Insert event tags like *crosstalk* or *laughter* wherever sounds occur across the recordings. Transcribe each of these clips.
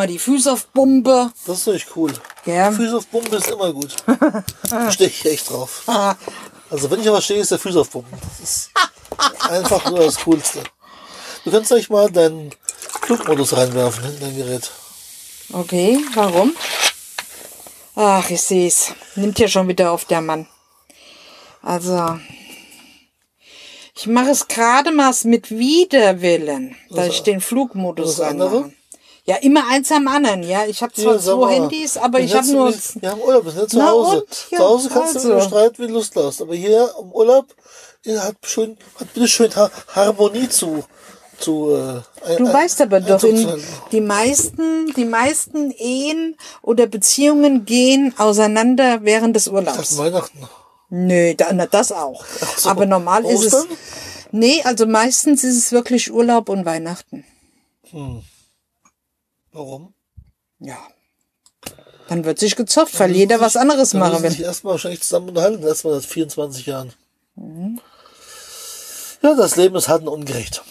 mal die Füße auf Bumpe. Das ist echt cool. Ja. Füße auf Pumpen ist immer gut. Da *laughs* stehe ich echt drauf. Also wenn ich aber stehe, ist der Füße auf Pumpen. Das ist *laughs* einfach nur das Coolste. Du kannst gleich mal deinen Flugmodus reinwerfen in dein Gerät. Okay, warum? Ach, ich seh's. Nimmt ja schon wieder auf der Mann. Also, ich mache es gerade mal mit Widerwillen, dass ich den Flugmodus anmache. Ja, immer eins am anderen, ja. Ich habe zwar sag zwei mal, Handys, aber ich habe nur... Wir haben Urlaub, sind jetzt zu Hause. und? Ja, zu Hause kannst also. du streiten, wie du Lust hast. Aber hier im Urlaub ja, hat schön, hat bitte schön Ha- Harmonie zu, zu, äh, Du ein- weißt aber doch, die meisten, die meisten Ehen oder Beziehungen gehen auseinander während des Das Urlaubs. Weihnachten. Nö, da, na, das auch. so. Aber normal ist es. Ostern? Nee, also meistens ist es wirklich Urlaub und Weihnachten. Warum? Ja. Dann wird sich gezopft, weil jeder was anderes machen will. sich erstmal wahrscheinlich zusammen unterhalten, erstmal seit 24 Jahren. Mhm. Ja, das Leben ist hart und ungerecht.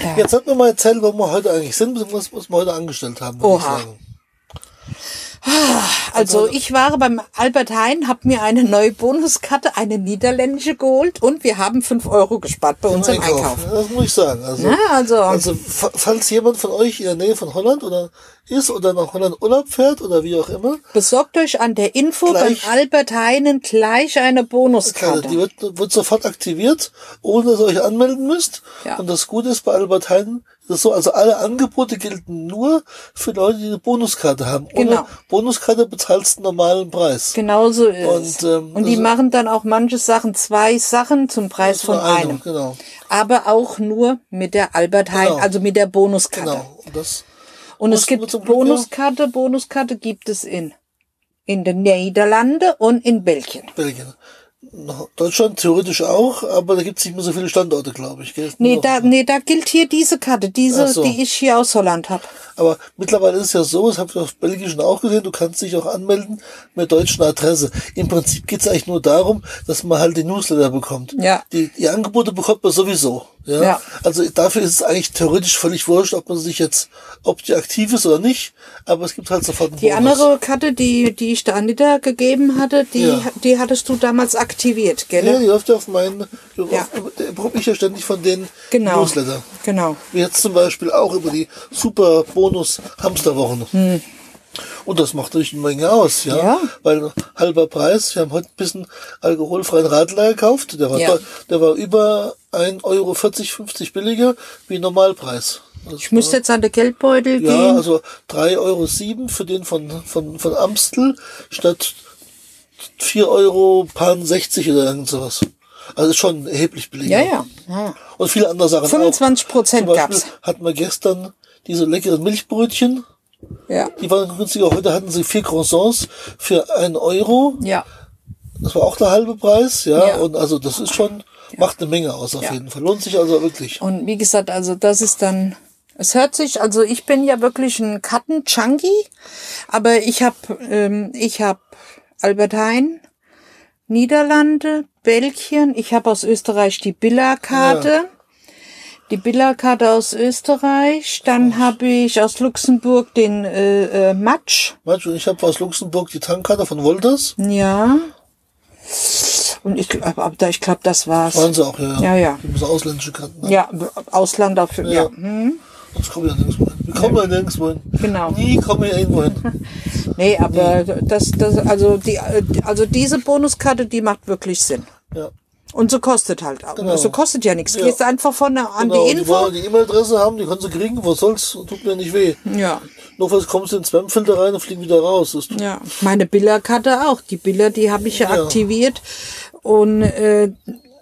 Ja. Jetzt sag mir mal erzählen, wo wir heute eigentlich sind, beziehungsweise was wir heute angestellt haben. Oha. Sagen. Also ich war beim Albert Heijn, habe mir eine neue Bonuskarte, eine niederländische geholt und wir haben fünf Euro gespart bei unserem Einkauf. Ja, Das muss ich sagen. Also, Ja, also, also fa- falls jemand von euch in der Nähe von Holland oder ist oder nach Holland Urlaub fährt oder wie auch immer, besorgt euch an der Info Gleich- beim Albert Heinen gleich eine Bonuskarte. die wird, wird sofort aktiviert, ohne dass ihr euch anmelden müsst. Ja. Und das Gute ist bei Albert Heijn, das ist so, also alle Angebote gelten nur für Leute, die eine Bonuskarte haben. Ohne Genau. Bonuskarte bezahlst du einen normalen Preis. Genauso ist. Und, ähm, und die also- machen dann auch manche Sachen, zwei Sachen zum Preis von Nur eine, einem. Genau. Aber auch nur mit der Albert Heijn, Genau. also mit der Bonuskarte. Genau. Und das, Und es gibt. Bonuskarte, Bonuskarte gibt es in, in den Niederlande und in Belgien. Belgien. Deutschland theoretisch auch, aber da gibt es nicht mehr so viele Standorte, glaube ich. Gell? Nee, da, nee, da gilt hier diese Karte, diese, so. die ich hier aus Holland hab. Aber mittlerweile ist es ja so, das habe ich auf Belgischen auch gesehen, du kannst dich auch anmelden mit deutschen Adresse. Im Prinzip geht es eigentlich nur darum, dass man halt die Newsletter bekommt. Ja. Die, die Angebote bekommt man sowieso. Ja? Ja. Also dafür ist es eigentlich theoretisch völlig wurscht, ob man sich jetzt, ob die aktiv ist oder nicht, aber es gibt halt sofort einen Die Bonus. andere Karte, die, die ich der Anita gegeben hatte, die, Ja. die hattest du damals aktiviert, gell? Ja, die läuft ja auf meinen, Ja. bekomme ich ja ständig von den Genau. Newsletter. Genau. Wie jetzt zum Beispiel auch über die super Bonus Hamsterwochen. Und das macht natürlich eine Menge aus, ja. Hm. Ja. Weil halber Preis, wir haben heute ein bisschen alkoholfreien Radler gekauft, der war, Ja. der war über 1,40 Euro, 50 billiger wie Normalpreis. Also, Ich müsste jetzt an den Geldbeutel ja, gehen. also 3,07 Euro für den von, von, von Amstel statt 4,60 Euro oder irgend sowas. Also schon erheblich billiger. Ja, ja. ja, ja. Und viele andere Sachen 25 auch. Prozent gab's. hatten wir gestern diese leckeren Milchbrötchen. Ja. Die waren günstiger. Heute hatten sie vier Croissants für einen Euro. Ja. Das war auch der halbe Preis, ja. Ja. Und also das ist schon, macht eine Menge aus auf Ja. jeden Fall. Lohnt sich also wirklich. Und wie gesagt, also das ist dann, es hört sich, also ich bin ja wirklich ein Karten-Junkie, aber ich habe, ähm, ich habe Albert Heijn, Niederlande, Belgien, ich habe aus Österreich die Billa-Karte. Die Billa-Karte aus Österreich, dann habe ich aus Luxemburg den äh, äh, Matsch. Manchmal, ich habe aus Luxemburg die Tankkarte von Wolters. Ja. Und ich glaube, aber da- ich glaube, das war's. Waren sie auch, ja. Ja, ja. Die müssen ausländische Karten. Ne? Ja, Ausland dafür, ja. Ja. Hm. Sonst kommen wir ja nirgendwo hin. Wir kommen ja nirgendwo hin. Genau. Nie kommen wir irgendwo hin. *laughs* Nee, aber das, das, also die, also diese Bonuskarte, die macht wirklich Sinn. Ja. Und so kostet halt auch. Genau. So kostet ja nichts. Ja. Gehst einfach vorne an Genau, die die Info. die E-Mail-Adresse haben, die können sie kriegen, was soll's, tut mir nicht weh. ja. Nur was kommst du in den Spamfilter rein und fliegen wieder raus. Ja. Meine Billerkarte auch. Die Biller, die habe ich ja, Ja. aktiviert. Und äh,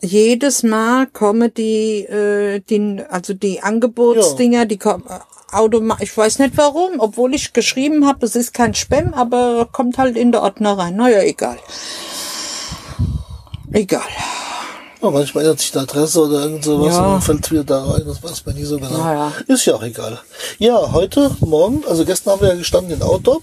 jedes Mal kommen die, äh, die, also die Angebotsdinger, die kommen automatisch. Ich weiß nicht warum, obwohl ich geschrieben habe, es ist kein Spam, aber kommt halt in der Ordner rein. Naja, egal. Egal. Ja, manchmal ändert sich die Adresse oder irgend sowas Ja. und dann fällt wieder da rein, das weiß man nie so genau. Ja. Ist ja auch egal. Ja, heute, morgen, also gestern haben wir ja gestanden in Outdoor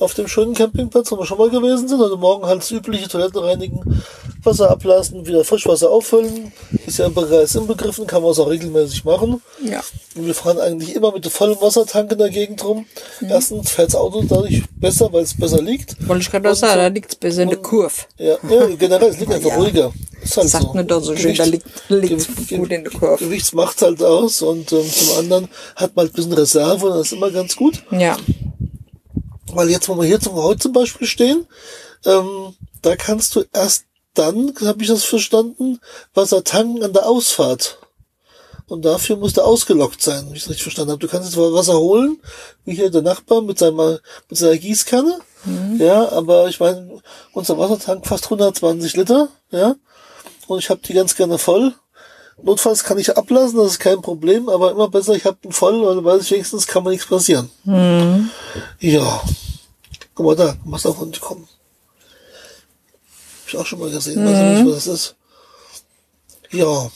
auf dem schönen Campingplatz, wo wir schon mal gewesen sind. Heute Morgen halt das übliche Toiletten reinigen Wasser ablassen, wieder Frischwasser auffüllen. Ist ja im Bereich inbegriffen, kann man es auch regelmäßig machen. Ja. Und wir fahren eigentlich immer mit vollem Wassertank in der Gegend rum. Mhm. Erstens fährt das Auto dadurch besser, weil es besser liegt. Wollte ich gerade sagen, da liegt's besser in der Kurve. Ja, ja generell, es liegt *laughs* einfach Ja. ruhiger. Ist halt Sagt so. man doch so schön, da liegt, Ge- gut in der Kurve. Gewichts macht halt aus und ähm, zum anderen hat man halt ein bisschen Reserve und das ist immer ganz gut. Ja. Weil jetzt, wo wir hier zum heute zum Beispiel stehen, ähm, da kannst du erst dann, habe ich das verstanden, Wasser tanken an der Ausfahrt. Und dafür muss der ausgelockt sein, wenn ich es richtig verstanden habe. Du kannst jetzt Wasser holen, wie hier der Nachbar mit seiner, mit seiner Gießkanne. Ja, aber ich meine, unser Wassertank fast 120 Liter, ja. Und ich habe die ganz gerne voll. Notfalls kann ich ablassen, das ist kein Problem, aber immer besser, ich habe ihn voll, weil dann weiß ich wenigstens, kann mir nichts passieren. Ja. Guck mal da, muss auf Hund kommen. Ich auch schon mal gesehen, weiß ich nicht, was das ist. Ja.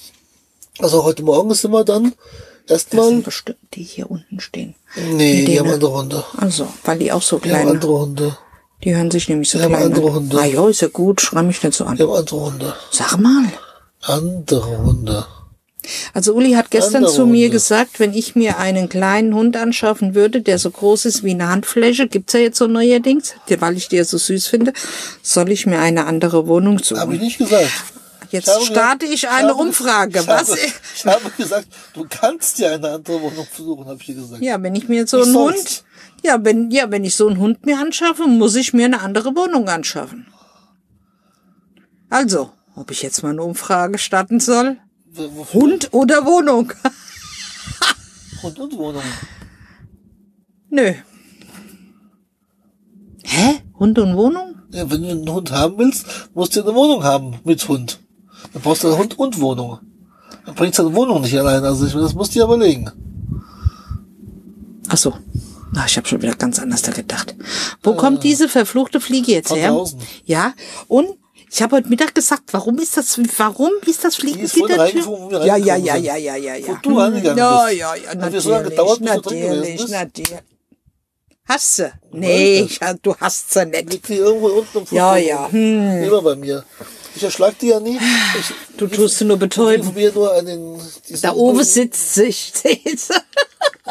Also heute Morgen sind wir dann Das erstmal. sind bestimmt die hier unten stehen. Nee, die haben andere Hunde. Also, weil die auch so Die haben klein, andere Hunde. die hören sich nämlich so Die haben klein andere an. Hunde. Ah ja, ist ja gut, schrei mich nicht so Die an. haben andere Hunde. Sag mal. Andere Hunde. Also Uli hat gestern Andere zu mir Hunde. gesagt, wenn ich mir einen kleinen Hund anschaffen würde, der so groß ist wie eine Handfläche, gibt's ja jetzt so neuerdings, weil ich die ja so süß finde, soll ich mir eine andere Wohnung Habe ich suchen. nicht gesagt. Jetzt Ich starte gesagt- ich eine habe- Umfrage. Ich Was? Habe, ich habe gesagt, du kannst dir eine andere Wohnung versuchen, habe ich dir gesagt. Ja, wenn ich mir so einen? Hund, ja, wenn, ja, wenn ich so einen Hund mir anschaffe, muss ich mir eine andere Wohnung anschaffen. Also, ob ich jetzt mal eine Umfrage starten soll? Hund oder Wohnung? *laughs* Hund und Wohnung. Nö. Hä? Hund und Wohnung? Ja, wenn du einen Hund haben willst, musst du eine Wohnung haben mit Hund. Dann brauchst du einen Hund und Wohnung. Dann bringst du eine Wohnung nicht allein. Also ich, das musst du dir überlegen. Ach so. Na, ich habe schon wieder ganz anders da gedacht. Wo kommt diese verfluchte Fliege jetzt her? Ja, und ich habe heute Mittag gesagt, warum ist das, warum ist das Fliegengitter? Ja, ja, reingekommen ja, sind. ja, ja, ja, ja. Wo du reingegangen ja, ja, ja, dir so lange gedauert, natürlich, natürlich. Hast du? Nee, ich, du hast sie nicht. Liegt die irgendwo unten im Ja, Fußboden ja, rum. Immer bei mir. Ich erschlag die ja nie. Ich, Du tust sie nur ich betäuben. probiere nur an den... Da oben sitzt sich. Seht's?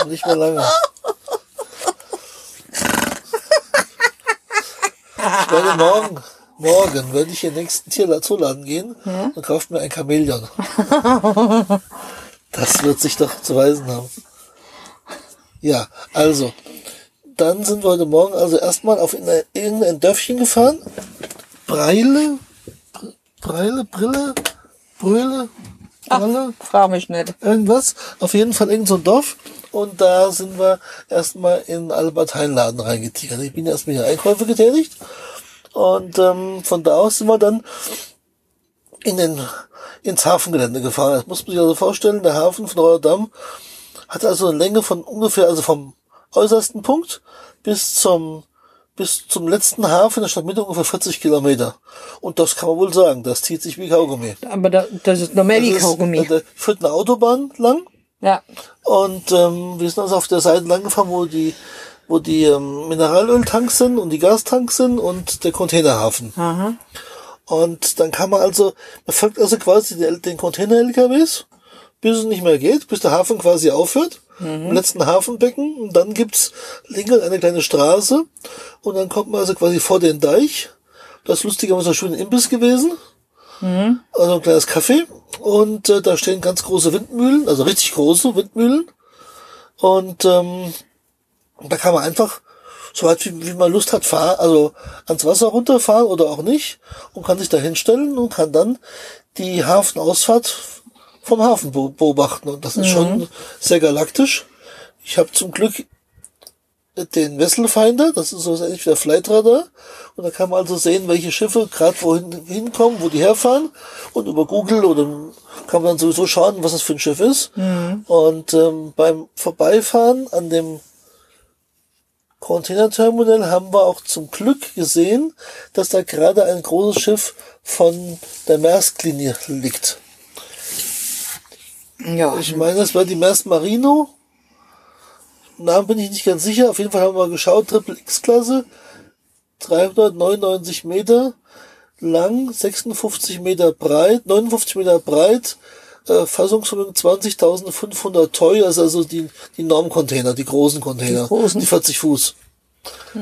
Nicht mehr lange. Ich werde morgen, morgen werde ich in den nächsten Tierzuladen gehen und kaufe mir ein Chamäleon. *laughs* Das wird sich doch zu weisen haben. Ja, also, dann sind wir heute Morgen also erstmal auf in- irgendein Dörfchen gefahren. Breile? Br- Breile? Brille? Brühle? Bralle? Frag mich nicht. irgendwas. Auf jeden Fall irgend so ein Dorf. Und da sind wir erstmal in Albert Heinladen reingetigert. Ich bin erstmal hier Einkäufe getätigt. Und ähm, von da aus sind wir dann in den, ins Hafengelände gefahren. Das muss man sich also vorstellen, der Hafen von Rotterdam hat also eine Länge von ungefähr, also vom äußersten Punkt bis zum bis zum letzten Hafen in der Stadtmitte ungefähr 40 Kilometer. Und das kann man wohl sagen, das zieht sich wie Kaugummi. Aber da, das ist normal die Das ist- Kaugummi. Da führt eine Autobahn lang Ja. und ähm, wir sind also auf der Seite lang gefahren, wo die, wo die ähm, Mineralöltanks sind und die Gastanks sind und der Containerhafen. Aha. Und dann kann man also, man folgt also quasi den, den Container-LKWs, bis es nicht mehr geht, bis der Hafen quasi aufhört. Im letzten Hafenbecken. Und dann gibt's links eine kleine Straße. Und dann kommt man also quasi vor den Deich. Das ist lustigerweise ein schöner Imbiss gewesen. Also ein kleines Café. Und äh, da stehen ganz große Windmühlen, also richtig große Windmühlen. Und ähm, da kann man einfach, so weit wie, wie man Lust hat, fahren, also ans Wasser runterfahren oder auch nicht und kann sich da hinstellen und kann dann die Hafenausfahrt vom Hafen be- beobachten. Und das ist schon sehr galaktisch. Ich habe zum Glück den Wesselfinder, das ist so ähnlich wie der Flightradar. Und da kann man also sehen, welche Schiffe gerade wohin hinkommen, wo die herfahren. Und über Google oder kann man sowieso schauen, was das für ein Schiff ist. Und ähm, beim Vorbeifahren an dem Containerterminal haben wir auch zum Glück gesehen, dass da gerade ein großes Schiff von der Maersk-Linie liegt. Ja. Ich meine, das war die Maersk Marino. Namen bin ich nicht ganz sicher. Auf jeden Fall haben wir geschaut, Triple X-Klasse, 399 Meter, lang, 56 Meter breit, 59 Meter breit, äh, Fassungsvermögen 20.500 Toy, also, also die, die Normcontainer, die großen Container, Die großen. die 40 Fuß.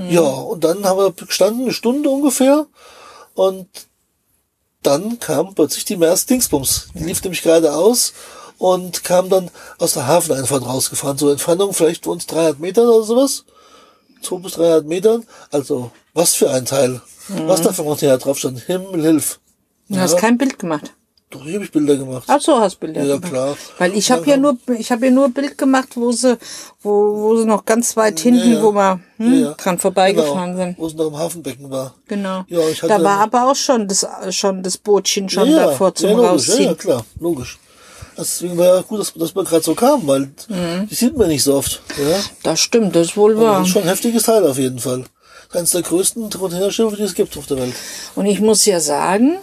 Ja, und dann haben wir gestanden, eine Stunde ungefähr, und dann kam plötzlich die Maersk Dingsbums. Die lief nämlich geradeaus und kam dann aus der Hafeneinfahrt rausgefahren. So Entfernung vielleicht für uns 300 Meter oder sowas. 200 bis 300 Metern. Also, was für ein Teil. Was da für ein Container drauf stand. Himmel, hilf. Du hast kein Bild gemacht. Doch, hier habe ich Bilder gemacht. Ach so, hast Bilder Ja, gemacht. klar. Weil ich habe ja nur, ich habe ja nur ein Bild gemacht, wo sie, wo, wo sie noch ganz weit hinten, ja. wo wir hm, Ja, ja. dran vorbeigefahren genau, sind. Wo es noch im Hafenbecken war. Genau. Ja, ich hatte- da war aber auch schon das, schon das Bootchen schon ja, davor zum ja, logisch, Rausziehen. Ja, ja, klar, logisch. Deswegen war ja gut, dass, dass wir gerade so kamen, weil Mhm. die sieht man nicht so oft. Ja? Das stimmt, das ist wohl wahr. Das ist schon ein heftiges Teil auf jeden Fall. Eines der größten Containerschiffe, die es gibt auf der Welt. Und ich muss ja sagen,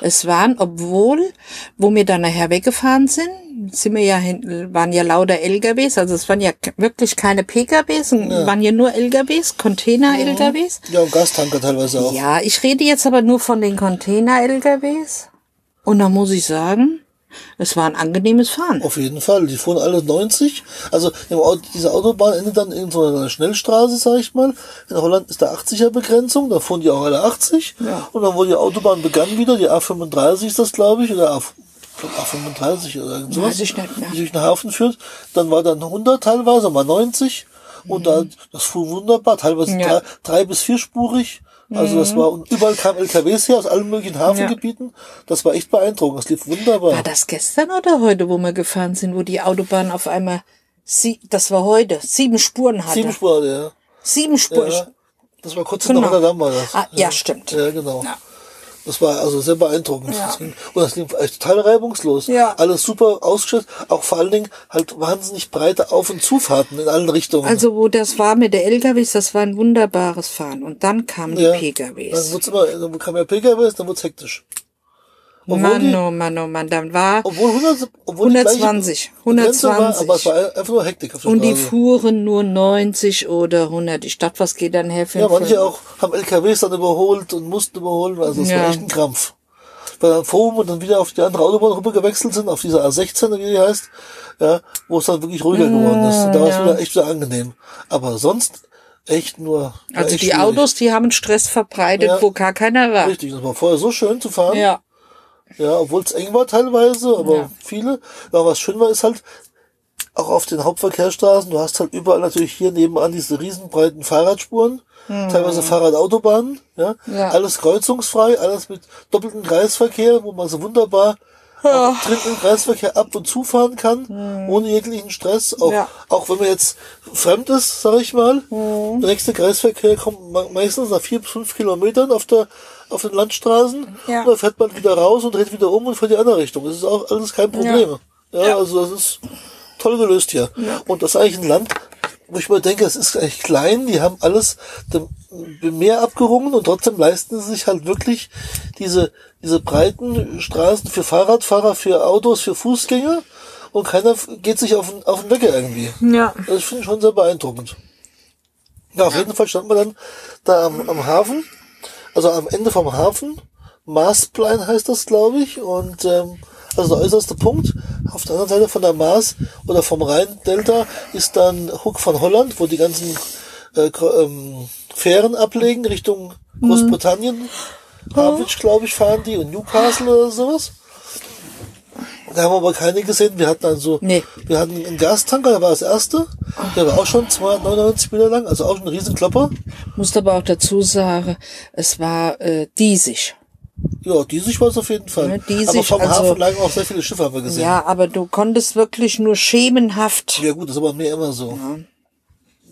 es waren, obwohl, wo wir dann nachher weggefahren sind, sind wir ja hinten, waren ja lauter LKWs, also es waren ja wirklich keine PKWs, und waren ja nur LKWs, Container-LKWs. Ja, und Gastanker teilweise auch. Ja, ich rede jetzt aber nur von den Container-LKWs. Und da muss ich sagen, es war ein angenehmes Fahren. Auf jeden Fall. Die fuhren alle 90. Also Auto, diese Autobahn endet dann in so einer Schnellstraße, sag ich mal. In Holland ist da 80er Begrenzung, da fuhren die auch alle 80. Ja. Und dann, wo die Autobahn begann wieder, die A35 ist das, glaube ich, oder A, ich glaub, A35 oder sowas, Weiß ich nicht mehr. die durch den Hafen führt. Dann war dann 100 teilweise, mal 90. Und da, das fuhr wunderbar, teilweise Mhm. Ja. Mhm. drei, drei bis vierspurig. Also das war, und überall kamen LKWs her aus allen möglichen Hafengebieten. Das war echt beeindruckend. Das lief wunderbar. War das gestern oder heute, wo wir gefahren sind, wo die Autobahn auf einmal, sie, das war heute, sieben Spuren hatte. Sieben Spuren, ja. Sieben Spuren. Ja, das war kurz Genau. Rotterdam war das. Ah, ja, stimmt. Ja, genau. Ja. Das war also sehr beeindruckend. Ja. Das ging, und das echt total reibungslos. Ja. Alles super ausgestattet. Auch vor allen Dingen halt wahnsinnig breite Auf- und Zufahrten in allen Richtungen. Also wo das war mit der LKWs, das war ein wunderbares Fahren. Und dann kamen die ja. Dann PKWs. wird's immer, dann kam ja PKWs, dann wird's hektisch. Obwohl Mann, die- oh Mann, oh Mann, dann war, Obwohl 100, obwohl die 120, gleiche Grenze War, 120. aber es war einfach nur Hektik auf der und die fuhren nur 90 oder 100. Ich dachte, was geht dann her für Ja, manche auch haben LKWs dann überholt und mussten überholen. Also es Ja. war echt ein Krampf. Weil dann Forum und dann wieder auf die andere Autobahn rüber gewechselt sind, auf diese A16, wie die heißt, ja, wo es dann wirklich ruhiger geworden ist. Und da war es wieder echt wieder angenehm. Aber sonst echt nur. Also echt die schwierig. Autos, die haben Stress verbreitet, Ja. wo gar keiner war. Richtig, das war vorher so schön zu fahren. Ja. Ja, obwohl es eng war teilweise, aber Ja. viele. Ja, was schön war, ist halt, auch auf den Hauptverkehrsstraßen, du hast halt überall natürlich hier nebenan diese riesenbreiten Fahrradspuren, teilweise Fahrradautobahnen, ja? Ja. alles kreuzungsfrei, alles mit doppeltem Kreisverkehr, wo man so wunderbar auch drin im Kreisverkehr ab und zu fahren kann, ohne jeglichen Stress, auch. Ja. auch wenn man jetzt fremd ist, sag ich mal. Hm. Der nächste Kreisverkehr kommt me- meistens nach vier bis fünf Kilometern auf der, auf den Landstraßen, Ja. und dann fährt man wieder raus und dreht wieder um und fährt die andere Richtung. Das ist auch alles kein Problem. Ja, also das ist toll gelöst hier. Und das ist eigentlich ein Land, wo ich mir denke, es ist eigentlich klein, die haben alles dem Meer abgerungen und trotzdem leisten sie sich halt wirklich diese, diese breiten Straßen für Fahrradfahrer, für Autos, für Fußgänger und keiner geht sich auf den, auf den Wecker irgendwie. Ja. Das finde ich schon sehr beeindruckend. Ja, auf jeden Fall stand man dann da am, am Hafen, also am Ende vom Hafen. Maasplein heißt das, glaube ich. Und ähm, also der äußerste Punkt. Auf der anderen Seite von der Maas oder vom Rhein-Delta ist dann Hook von Holland, wo die ganzen äh, ähm, Fähren ablegen Richtung Großbritannien. Harwich, glaube ich, fahren die und Newcastle oder sowas. Da haben wir aber keine gesehen. Wir hatten also, Nee. wir hatten einen Gastanker, der war das erste. Der war auch schon 299 Meter lang, also auch ein Riesenklopper. Musst aber auch dazu sagen, es war äh, diesig. Ja, diesig war es auf jeden Fall. Ja, diesig, aber vom also- Hafen lagen auch sehr viele Schiffe, haben wir gesehen. Ja, aber du konntest wirklich nur schemenhaft. Ja gut, das ist aber mir immer so.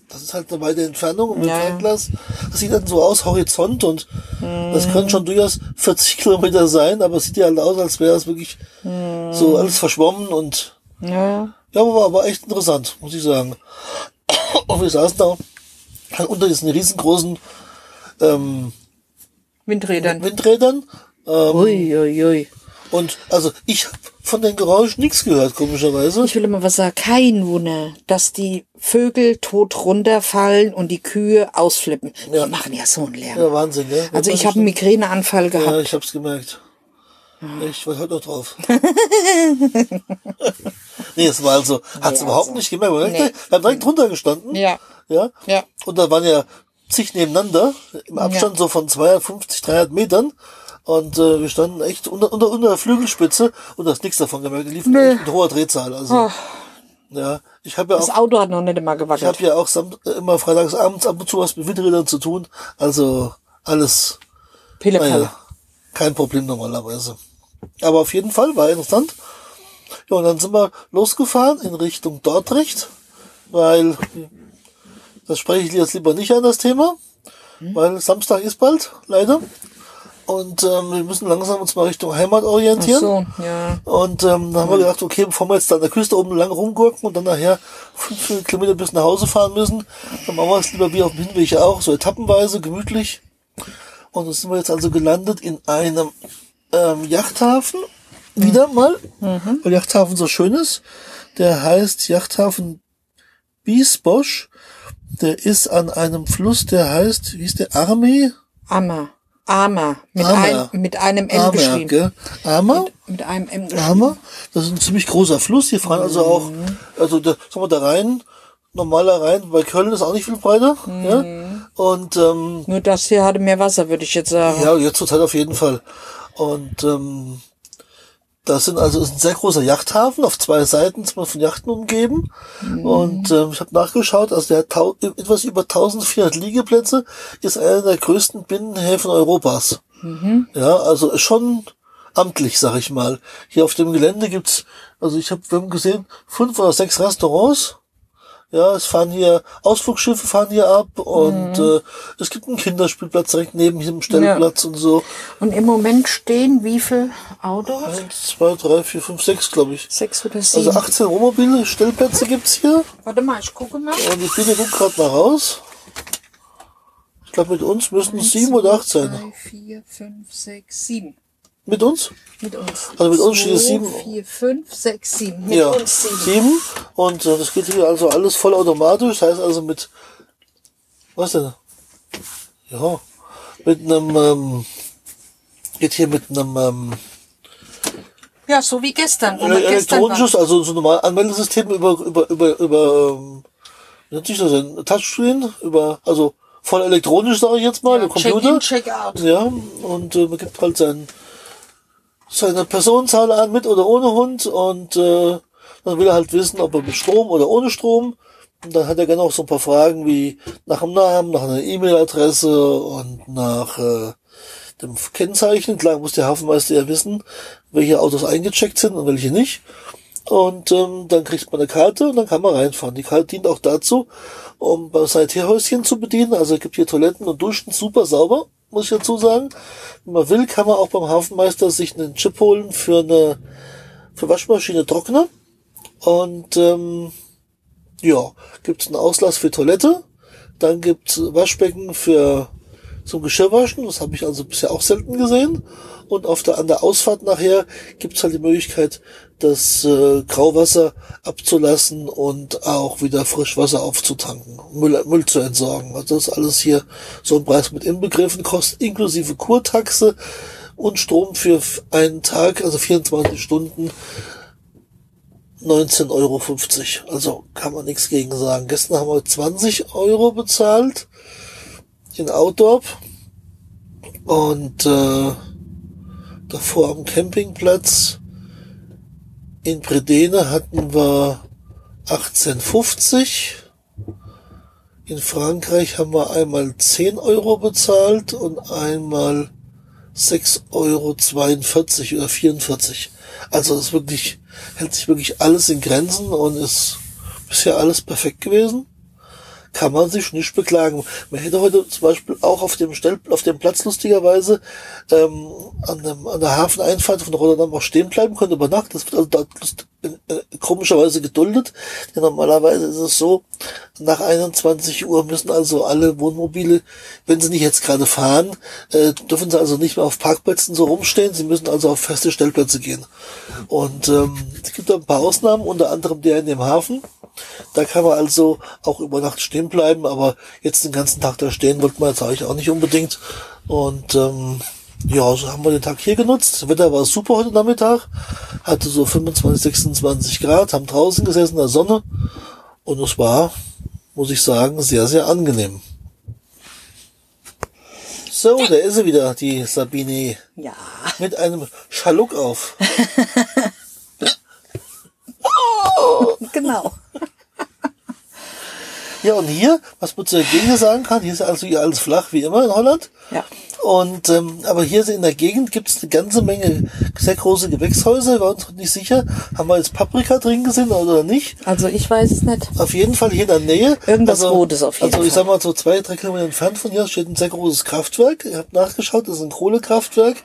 Das ist halt eine weite Entfernung und mit Ja. Fernglas, das sieht dann so aus, Horizont und Mhm. das können schon durchaus 40 *laughs* Kilometer sein, aber es sieht ja halt aus, als wäre es wirklich Mhm. so alles verschwommen und Ja. ja, aber war aber echt interessant, muss ich sagen. *coughs* Und wir saßen da halt unter diesen riesengroßen ähm, Windrädern. Windrädern. Ähm, Ui, ui, ui. Und also ich habe von den Geräuschen nichts gehört, komischerweise. Ich will immer was sagen. Kein Wunder, dass die Vögel tot runterfallen und die Kühe ausflippen. Ja. Die machen ja so einen Lärm. Ja, Wahnsinn, ne? also ich habe einen Migräneanfall gehabt. Ja, ich hab's gemerkt. Ich war heute noch drauf. *laughs* nee, es war also, hat's Nee, überhaupt also, nicht gemerkt. Wir nee. haben direkt drunter gestanden. Ja. Ja. Ja. Und da waren ja zig nebeneinander, im Abstand so von 250, 300 Metern. Und äh, wir standen echt unter, unter, unter der Flügelspitze und hast nichts davon gemerkt. Die liefen Nee. echt mit hoher Drehzahl. Also, ja. Ich habe ja Das auch, Auto hat noch nicht immer ich gewackelt. habe ja auch sam äh, immer freitags abends ab und zu was mit Windrädern zu tun. Also alles Pillepalle. naja, kein Problem normalerweise. Aber auf jeden Fall war interessant. Ja, und dann sind wir losgefahren in Richtung Dordrecht, weil das spreche ich jetzt lieber nicht an das Thema, weil Samstag ist bald, leider. Und ähm, wir müssen langsam uns mal Richtung Heimat Ach orientieren. so, ja. Und ähm, dann haben wir gedacht, okay, bevor wir jetzt da an der Küste oben lang rumgurken und dann nachher fünf Kilometer bis nach Hause fahren müssen, dann machen wir es lieber wie auf dem Hinweg auch, so etappenweise, gemütlich. Und dann sind wir jetzt also gelandet in einem ähm, Yachthafen, wieder mal, weil der Yachthafen so schön ist. Der heißt Yachthafen Biesbosch. Der ist an einem Fluss, der heißt, wie ist der, Arme? Ammer. Armer. Mit, Armer. ein, mit einem M Armer, geschrieben. gell? Armer? Mit einem M geschrieben. Hammer. Das ist ein ziemlich großer Fluss. Hier fahren also auch, also der, sagen wir, der Rhein, normaler Rhein, bei Köln ist auch nicht viel breiter. Ja? Und ähm, Nur das hier hatte mehr Wasser, würde ich jetzt sagen. ja, jetzt zurzeit auf jeden Fall. Und ähm, das sind also ist ein sehr großer Yachthafen. Auf zwei Seiten ist man von Yachten umgeben. Und ähm, ich habe nachgeschaut, also der hat etwas über 1400 Liegeplätze, ist einer der größten Binnenhäfen Europas. Ja, also schon amtlich, sag ich mal. Hier auf dem Gelände gibt's, also ich habe wir haben gesehen, fünf oder sechs Restaurants. Ja, es fahren hier Ausflugschiffe fahren hier ab und äh, es gibt einen Kinderspielplatz direkt neben diesem Stellplatz und so. Und im Moment stehen wie viel Autos? Eins, zwei, drei, vier, fünf, sechs, glaube ich. Sechs oder sieben. Also 18 Wohnmobile, Stellplätze gibt's hier. Warte mal, ich gucke mal. Und ich bin guck gerade mal raus. Ich glaube, mit uns müssten es sieben oder acht sein. Drei, vier, fünf, sechs, sieben. Mit uns? Mit uns. Also mit uns steht es sieben. vier, fünf, sechs, sieben. Mit ja, uns sieben. sieben. Und äh, das geht hier also alles vollautomatisch. Das heißt also mit, was denn? Ja, mit einem, ähm, geht hier mit einem ähm, Ja, so wie gestern. wo wir ele gestern elektronisches, also so normal Anmeldesystem über, über, über, über, ähm, wie nennt sich das denn? Touchscreen? Über, also voll elektronisch, sage ich jetzt mal, der Computer. Check-in, Check-out. Ja, und äh, man gibt halt sein, seine Personenzahl an, mit oder ohne Hund und äh, dann will er halt wissen, ob er mit Strom oder ohne Strom. Und dann hat er gerne auch so ein paar Fragen wie nach dem Namen, nach einer E-Mail-Adresse und nach äh, dem Kennzeichen. Klar muss der Hafenmeister ja wissen, welche Autos eingecheckt sind und welche nicht. Und ähm, dann kriegt man eine Karte und dann kann man reinfahren. Die Karte dient auch dazu, um beim Sanitärhäuschen zu bedienen. Also es gibt hier Toiletten und Duschen super sauber, muss ich dazu sagen. Wenn man will, kann man auch beim Hafenmeister sich einen Chip holen für eine für Waschmaschine Trockner. Und ähm, ja, gibt's einen Auslass für Toilette. Dann gibt's Waschbecken für zum Geschirrwaschen. Das habe ich also bisher auch selten gesehen. Und auf der, an der Ausfahrt nachher gibt's halt die Möglichkeit, das äh, Grauwasser abzulassen und auch wieder Frischwasser aufzutanken, Müll, Müll zu entsorgen. Also das ist alles hier so ein Preis mit inbegriffen, kostet inklusive Kurtaxe und Strom für einen Tag, also 24 Stunden, 19,50 Euro. Also kann man nichts gegen sagen. Gestern haben wir 20 Euro bezahlt in Outdoor und äh, davor am Campingplatz in Bredene hatten wir 18,50. In Frankreich haben wir einmal 10 Euro bezahlt und einmal 6,42 Euro oder 44. Also ist wirklich, hält sich wirklich alles in Grenzen und ist bisher alles perfekt gewesen. Kann man sich nicht beklagen. Man hätte heute zum Beispiel auch auf dem Stell, auf dem Platz lustigerweise ähm, an, dem, an der Hafeneinfahrt von Rotterdam auch stehen bleiben können über Nacht. Das wird also lust- äh, komischerweise geduldet. Denn normalerweise ist es so, nach 21 Uhr müssen also alle Wohnmobile, wenn sie nicht jetzt gerade fahren, äh, dürfen sie also nicht mehr auf Parkplätzen so rumstehen. Sie müssen also auf feste Stellplätze gehen. Und ähm, es gibt ein paar Ausnahmen, unter anderem der in dem Hafen. Da kann man also auch über Nacht stehen bleiben, aber jetzt den ganzen Tag da stehen wollte man jetzt eigentlich auch nicht unbedingt. Und ähm, ja, so haben wir den Tag hier genutzt. Das Wetter war super heute Nachmittag. Hatte so 25, 26 Grad, haben draußen gesessen in der Sonne. Und es war, muss ich sagen, sehr, sehr angenehm. So, da ist sie wieder, die Sabine. Ja. Mit einem Schaluk auf. *laughs* Genau. Ja, und hier, was man zur Gegend sagen kann, hier ist also hier alles flach wie immer in Holland. Ja. Und ähm, aber hier in der Gegend gibt es eine ganze Menge sehr große Gewächshäuser. Wir waren uns nicht sicher, haben wir jetzt Paprika drin gesehen oder nicht. Also ich weiß es nicht. Auf jeden Fall hier in der Nähe. Irgendwas also, Rotes auf jeden Also ich Fall. sag mal so zwei, drei Kilometer entfernt von hier steht ein sehr großes Kraftwerk. Ich habe nachgeschaut, das ist ein Kohlekraftwerk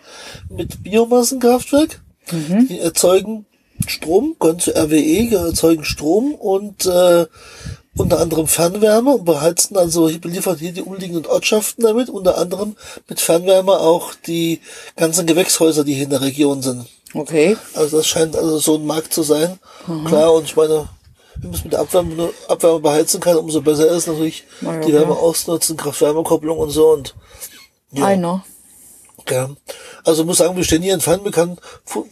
mit Biomassenkraftwerk. Mhm. Die erzeugen Strom, gehören zu RWE, erzeugen Strom und äh, unter anderem Fernwärme und beheizen also beliefert hier die umliegenden Ortschaften damit, unter anderem mit Fernwärme auch die ganzen Gewächshäuser, die hier in der Region sind. Okay. Also das scheint also so ein Markt zu sein. Klar, und ich meine, wenn man es mit der Abwärme, Abwärme beheizen kann, umso besser ist natürlich Na ja, die Wärme ausnutzen, Kraft-Wärme-Kopplung und so und ja. Einer. Ja. Also muss sagen, wir stehen hier entfernt, man kann,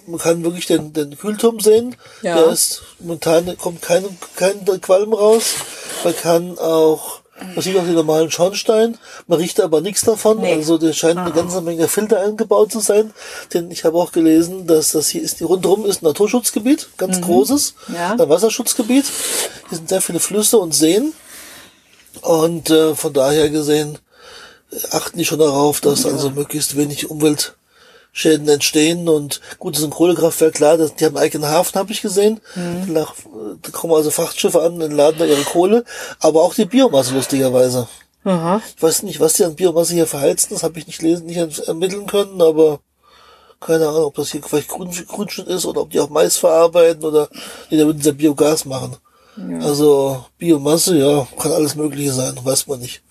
man kann wirklich den, den Kühlturm sehen. Ja. Der ist, momentan kommt kein, kein Qualm raus. Man kann auch, man sieht auch den normalen Schornstein, man riecht aber nichts davon. Nee. Also da scheint eine ganze Menge Filter eingebaut zu sein. Denn ich habe auch gelesen, dass das hier ist, die rundherum ist ein Naturschutzgebiet, ganz großes, Ja. ein Wasserschutzgebiet. Hier sind sehr viele Flüsse und Seen. Und äh, von daher gesehen achten die schon darauf, dass also möglichst wenig Umweltschäden entstehen. Und gut, das ist ein Kohlekraftwerk, klar, das, die haben einen eigenen Hafen, habe ich gesehen. Da, da kommen also Frachtschiffe an und laden da ihre Kohle, aber auch die Biomasse lustigerweise. Aha. Ich weiß nicht, was die an Biomasse hier verheizen, das habe ich nicht lesen, nicht ermitteln können, aber keine Ahnung, ob das hier vielleicht Grün, Grünschnitt ist oder ob die auch Mais verarbeiten oder die damit dieser Biogas machen. Also Biomasse, ja, kann alles Mögliche sein, weiß man nicht.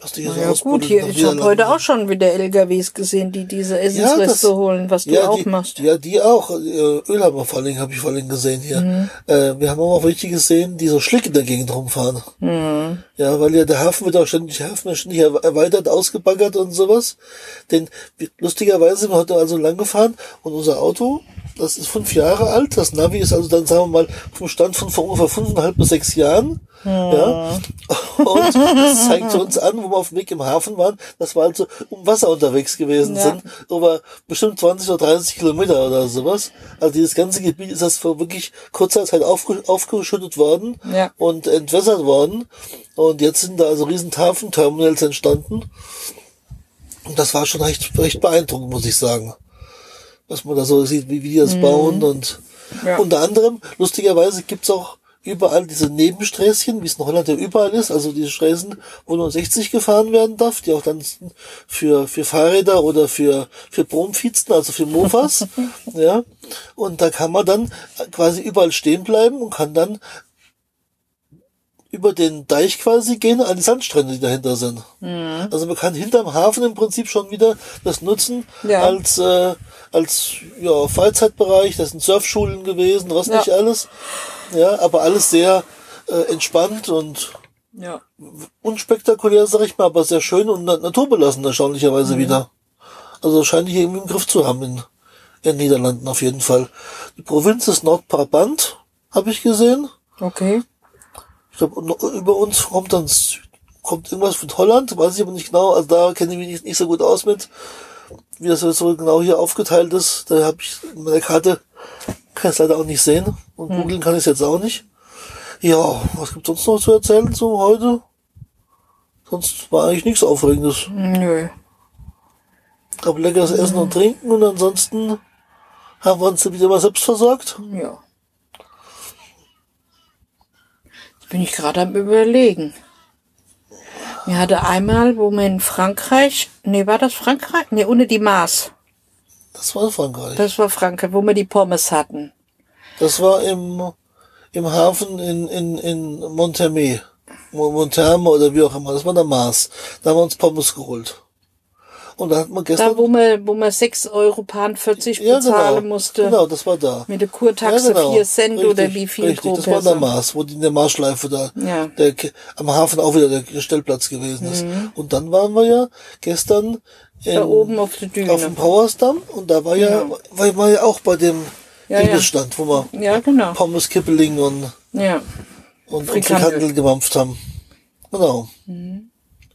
Was Ja ausbuddeln gut, hier, ich habe heute auch schon wieder LKWs gesehen, die diese Essensreste holen, was du ja, auch die, machst. Ja, die auch. Äh, Ölhammer vor allem habe ich vor allem gesehen hier. Mhm. Äh, wir haben auch welche gesehen, die so Schlick in der Gegend rumfahren. Mhm. Ja, weil ja der Hafen wird auch ständig, Hafen wird ständig er- erweitert, ausgebaggert und sowas. Denn wir- lustigerweise sind wir heute also lang gefahren und unser Auto, das ist fünf Jahre alt. Das Navi ist also dann, sagen wir mal, vom Stand von vor ungefähr fünfeinhalb bis sechs Jahren. Ja. Und das zeigt uns an, wo wir auf dem Weg im Hafen waren, dass wir also um Wasser unterwegs gewesen Ja. sind. Über bestimmt 20 oder 30 Kilometer oder sowas. Also dieses ganze Gebiet ist das vor wirklich kurzer Zeit aufge aufgeschüttet worden Ja. und entwässert worden. Und jetzt sind da also riesen Hafenterminals entstanden. Und das war schon recht, recht beeindruckend, muss ich sagen. Was man da so sieht, wie, wie die das bauen. Und Ja. unter anderem, lustigerweise, gibt's auch überall diese Nebensträßchen, wie es in Holland ja überall ist, also diese Straßen, wo nur 60 gefahren werden darf, die auch dann für, für Fahrräder oder für, für Bromfietzen, also für Mofas, *laughs* ja. Und da kann man dann quasi überall stehen bleiben und kann dann über den Deich quasi gehen an die Sandstrände, die dahinter sind. Also man kann hinterm Hafen im Prinzip schon wieder das nutzen Ja. als äh, als ja Freizeitbereich. Das sind Surfschulen gewesen, was Ja. nicht alles. Ja, aber alles sehr äh, entspannt und Ja. unspektakulär, sag ich mal, aber sehr schön und na- naturbelassen erstaunlicherweise wieder. Also scheint die irgendwie im Griff zu haben in, in den Niederlanden auf jeden Fall. Die Provinz ist Nordbrabant, habe ich gesehen. Okay. Ich glaube, über uns kommt dann kommt irgendwas von Holland, weiß ich aber nicht genau. Also da kenne ich mich nicht, nicht so gut aus mit, wie das so genau hier aufgeteilt ist. Da habe ich in meiner Karte kann ich es leider auch nicht sehen und googeln kann ich es jetzt auch nicht. Ja, was gibt's sonst noch zu erzählen zu heute? Sonst war eigentlich nichts Aufregendes. Nö. Gab leckeres Essen und Trinken und ansonsten haben wir uns wieder mal selbst versorgt. Ja. Jetzt bin ich gerade am überlegen. Wir hatte einmal, wo wir in Frankreich, nee, war das Frankreich? Nee, ohne die Maß. Das war Frankreich. Das war Frankreich, wo wir die Pommes hatten. Das war im, im Hafen in, in, in Monterme. Mo- Monterme oder wie auch immer. Das war der Mars. Da haben wir uns Pommes geholt. Und da hat man gestern... Da, wo man, wo man 6 Euro 40 ja, bezahlen genau. musste. Genau, das war da. Mit der Kurtaxe Ja, genau. 4 Cent Richtig, oder wie viel Richtig, pro das war der Person. Mars, wo die in der Marsschleife da, Ja. der, am Hafen auch wieder der Stellplatz gewesen ist. Und dann waren wir ja gestern in, Mhm. Da oben auf der Düne. auf dem Powersdamm und da war ja, war, war ja auch bei dem Ja, ja. Imbissstand, wo wir Ja, genau. Pommes, Kippeling und, Ja. und, und Frikandel. Frikandel gemampft haben. Genau.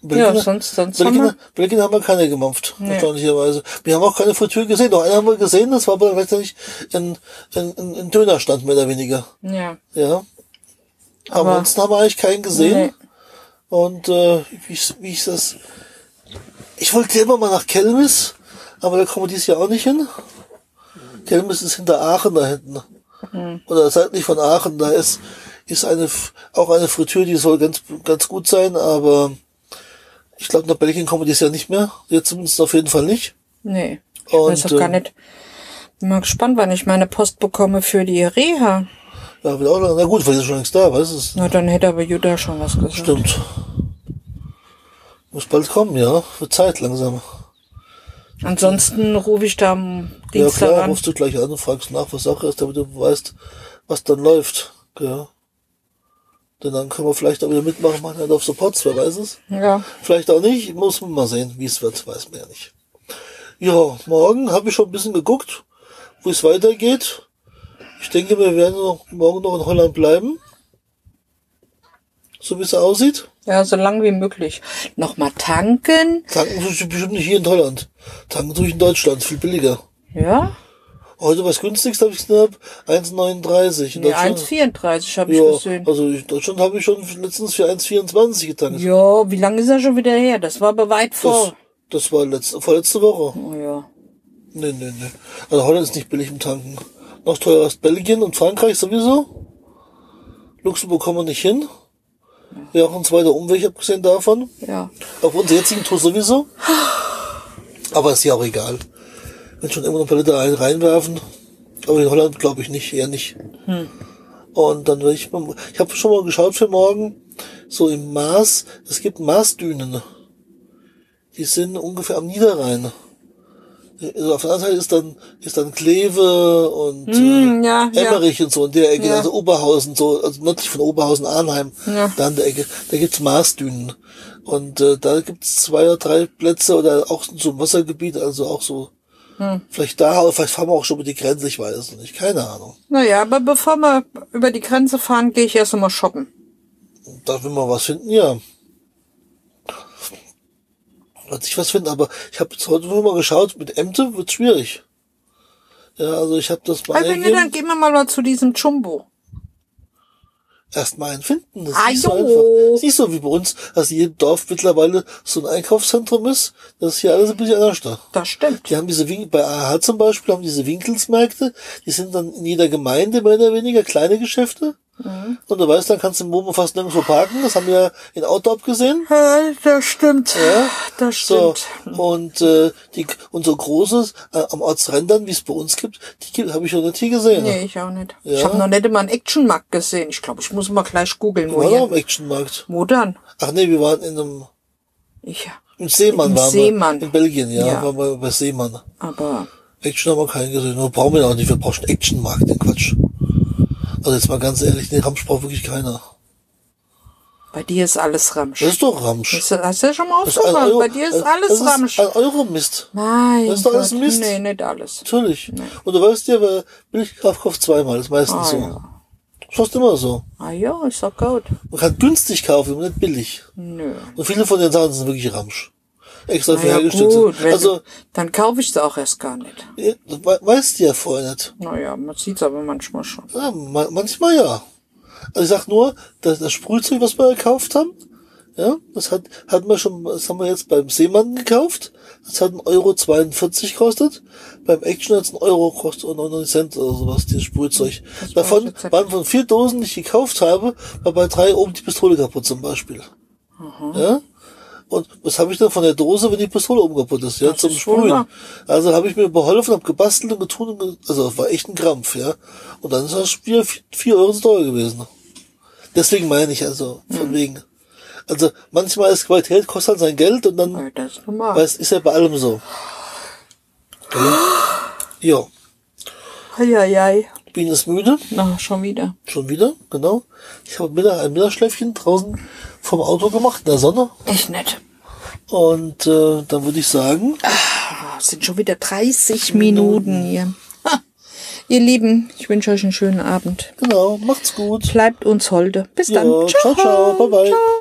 Ja, sonst, sonst haben Belgien, wir, Belgien haben wir keine gemampft, erstaunlicherweise. Wir haben auch keine Fritüre gesehen. Noch einen haben wir gesehen, das war aber letztendlich ein, ein, ein, ein Dönerstand, mehr oder weniger. ja. Ja. Aber ansonsten haben wir eigentlich keinen gesehen. Nee. Und äh, wie, ich, wie ich das. Ich wollte immer mal nach Kelmis, aber da kommen wir dieses Jahr auch nicht hin. Kelmis ist hinter Aachen da hinten. Mhm. Oder seitlich von Aachen. Da ist, ist eine auch eine Fritüre, die soll ganz, ganz gut sein, aber ich glaube, nach Belgien kommen wir dieses Jahr nicht mehr. Jetzt zumindest auf jeden Fall nicht. Nee. Ich Und, weiß auch gar ähm, nicht. Bin mal gespannt, wann ich meine Post bekomme für die Reha. Ja, wird auch lang. Na gut, weil ist schon längst da, weißt du? Na, dann hätte aber Jutta schon was gesagt. Stimmt. Muss bald kommen, ja. Wird Zeit langsam. Ansonsten rufe ich da am Ja Dienstag klar, an. rufst du gleich an und fragst nach, was Sache ist, damit du weißt, was dann läuft. Ja. Denn dann können wir vielleicht auch wieder mitmachen, machen halt auf Supports, wer weiß es. Ja. Vielleicht auch nicht, muss man mal sehen, wie es wird, weiß man ja nicht. Ja, morgen habe ich schon ein bisschen geguckt, wo es weitergeht. Ich denke, wir werden noch, morgen noch in Holland bleiben. So wie es aussieht. Ja, so lang wie möglich. Nochmal tanken. Tanken tue ich bestimmt nicht hier in Holland. Tanken tue ich in Deutschland, viel billiger. Ja. Heute was günstigst habe ich gesehen, 1,39. In Nee, Deutschland- 1,34 habe ich Ja, gesehen. also in Deutschland habe ich schon letztens für 1,24 getankt. Ja, wie lange ist er schon wieder her? Das war aber weit Das, vor. das war letzte, vorletzte Woche. Oh ja. Nee, nee, nee. Also Holland ist nicht billig im Tanken. Noch teurer als Belgien und Frankreich sowieso. Luxemburg kommen wir nicht hin. Wäre auch ein zweiter Umweg, abgesehen davon. Ja. Auf unserer jetzigen Tour sowieso. Aber ist ja auch egal. Wenn schon immer eine Palette rein, reinwerfen. Aber in Holland glaube ich nicht, eher nicht. Und dann will ich mal, ich habe schon mal geschaut für morgen, so im Maas, es gibt Maasdünen. Die sind ungefähr am Niederrhein. Also auf der anderen Seite ist dann, ist dann Kleve und Hm, ja, äh, ja. Emmerich und so in der Ecke, Ja. also Oberhausen, so, also nördlich von Oberhausen, Arnheim, Ja. da in der Ecke, da gibt's Marsdünen. Und äh, da gibt's zwei oder drei Plätze oder auch so ein Wassergebiet, also auch so, Hm. vielleicht da, vielleicht fahren wir auch schon über die Grenze, ich weiß es nicht, keine Ahnung. Naja, aber bevor wir über die Grenze fahren, gehe ich erst einmal shoppen. Da will man was finden, ja. Wird sich was finden, aber ich habe jetzt heute mal geschaut, mit Ämte wird schwierig. Ja, also ich habe das mal Also, nee, dann gehen wir mal, mal zu diesem Jumbo. Erstmal einen finden. Das ist Ah, nicht so einfach. Ist nicht so wie bei uns, dass jedem Dorf mittlerweile so ein Einkaufszentrum ist. Das ist hier alles ein bisschen anders da. Das stimmt. Die haben diese Winkel, bei AH zum Beispiel haben diese Winkelsmärkte, die sind dann in jeder Gemeinde mehr oder weniger kleine Geschäfte. Mhm. Und du weißt, dann kannst du im Momo fast nirgendwo parken. Das haben wir ja in Outdoor gesehen. Ja, das stimmt. Ja. Das So, stimmt. und äh, die und so großes äh, am Ortsrändern, wie es bei uns gibt, die gibt, habe ich noch nicht hier gesehen. Nee, ich auch nicht. Ja. Ich habe noch nicht immer einen Actionmarkt gesehen. Ich glaube, ich muss mal gleich googeln, wo hier. am Actionmarkt. Wo dann? Ach nee, wir waren in einem Ich, Im Seemann Im waren Seemann. wir. In Belgien, ja, Ja. waren wir bei Seemann. aber Action haben wir keinen gesehen. Brauchen wir auch nicht. Wir brauchen Actionmarkt, den Quatsch. Also jetzt mal ganz ehrlich, den Ramsch braucht wirklich keiner. bei dir ist alles Ramsch. Das ist doch Ramsch. Hast du, hast du schon mal Das? Euro- Bei dir ist alles das Ramsch. Ist Euromist. Nein. das ist doch alles Mist. Nee, nicht alles. Natürlich. Und du weißt ja, wer Billigkraft kauft zweimal. Das ist meistens Ah, so. ja. Das ist fast immer so. Ah ja, ist doch gut. Man kann günstig kaufen, aber nicht billig. Nö. Und viele von den Sachen sind wirklich Ramsch. Extra für Na ja, hergestellt. gut. sind. Also, dann kaufe ich sie auch erst gar nicht. das weißt du ja vorher nicht. Naja, man sieht's aber manchmal schon. Ja, ma manchmal ja. Also ich sag nur, das, das Sprühzeug, was wir gekauft haben, ja, das hat, hatten wir schon, das haben wir jetzt beim Seemann gekauft. Das hat 1,42 Euro 42 gekostet. Beim Action hat es 1 Euro gekostet und 99 Cent oder sowas, dieses Sprühzeug. Davon jetzt nicht. waren von vier Dosen, die ich gekauft habe, war bei drei oben die Pistole kaputt zum Beispiel. Ja? Und was habe ich dann von der Dose, wenn die Pistole umkaputt ist, ja, zum ist Sprühen. wahr. Also habe ich mir beholfen, habe gebastelt und getun, und ge also das war echt ein Krampf, ja. Und dann ist das Spiel vi- vier Euro zu teuer gewesen. Deswegen meine ich also, von Hm. wegen. Also manchmal ist Qualität kostet halt sein Geld und dann, Das ist normal. weil es ist ja bei allem so. Ja, Eieiei. Biene ist müde. Na, schon wieder. Schon wieder, genau. Ich habe Mittag ein Mittagsschläfchen draußen vom Auto gemacht, in der Sonne. Echt nett. Und äh, dann würde ich sagen, Es sind schon wieder 30 Minuten hier. Ha. Ihr Lieben, ich wünsche euch einen schönen Abend. genau, macht's gut. Bleibt uns holde. Bis dann. Ja, ciao, ciao, bye bye.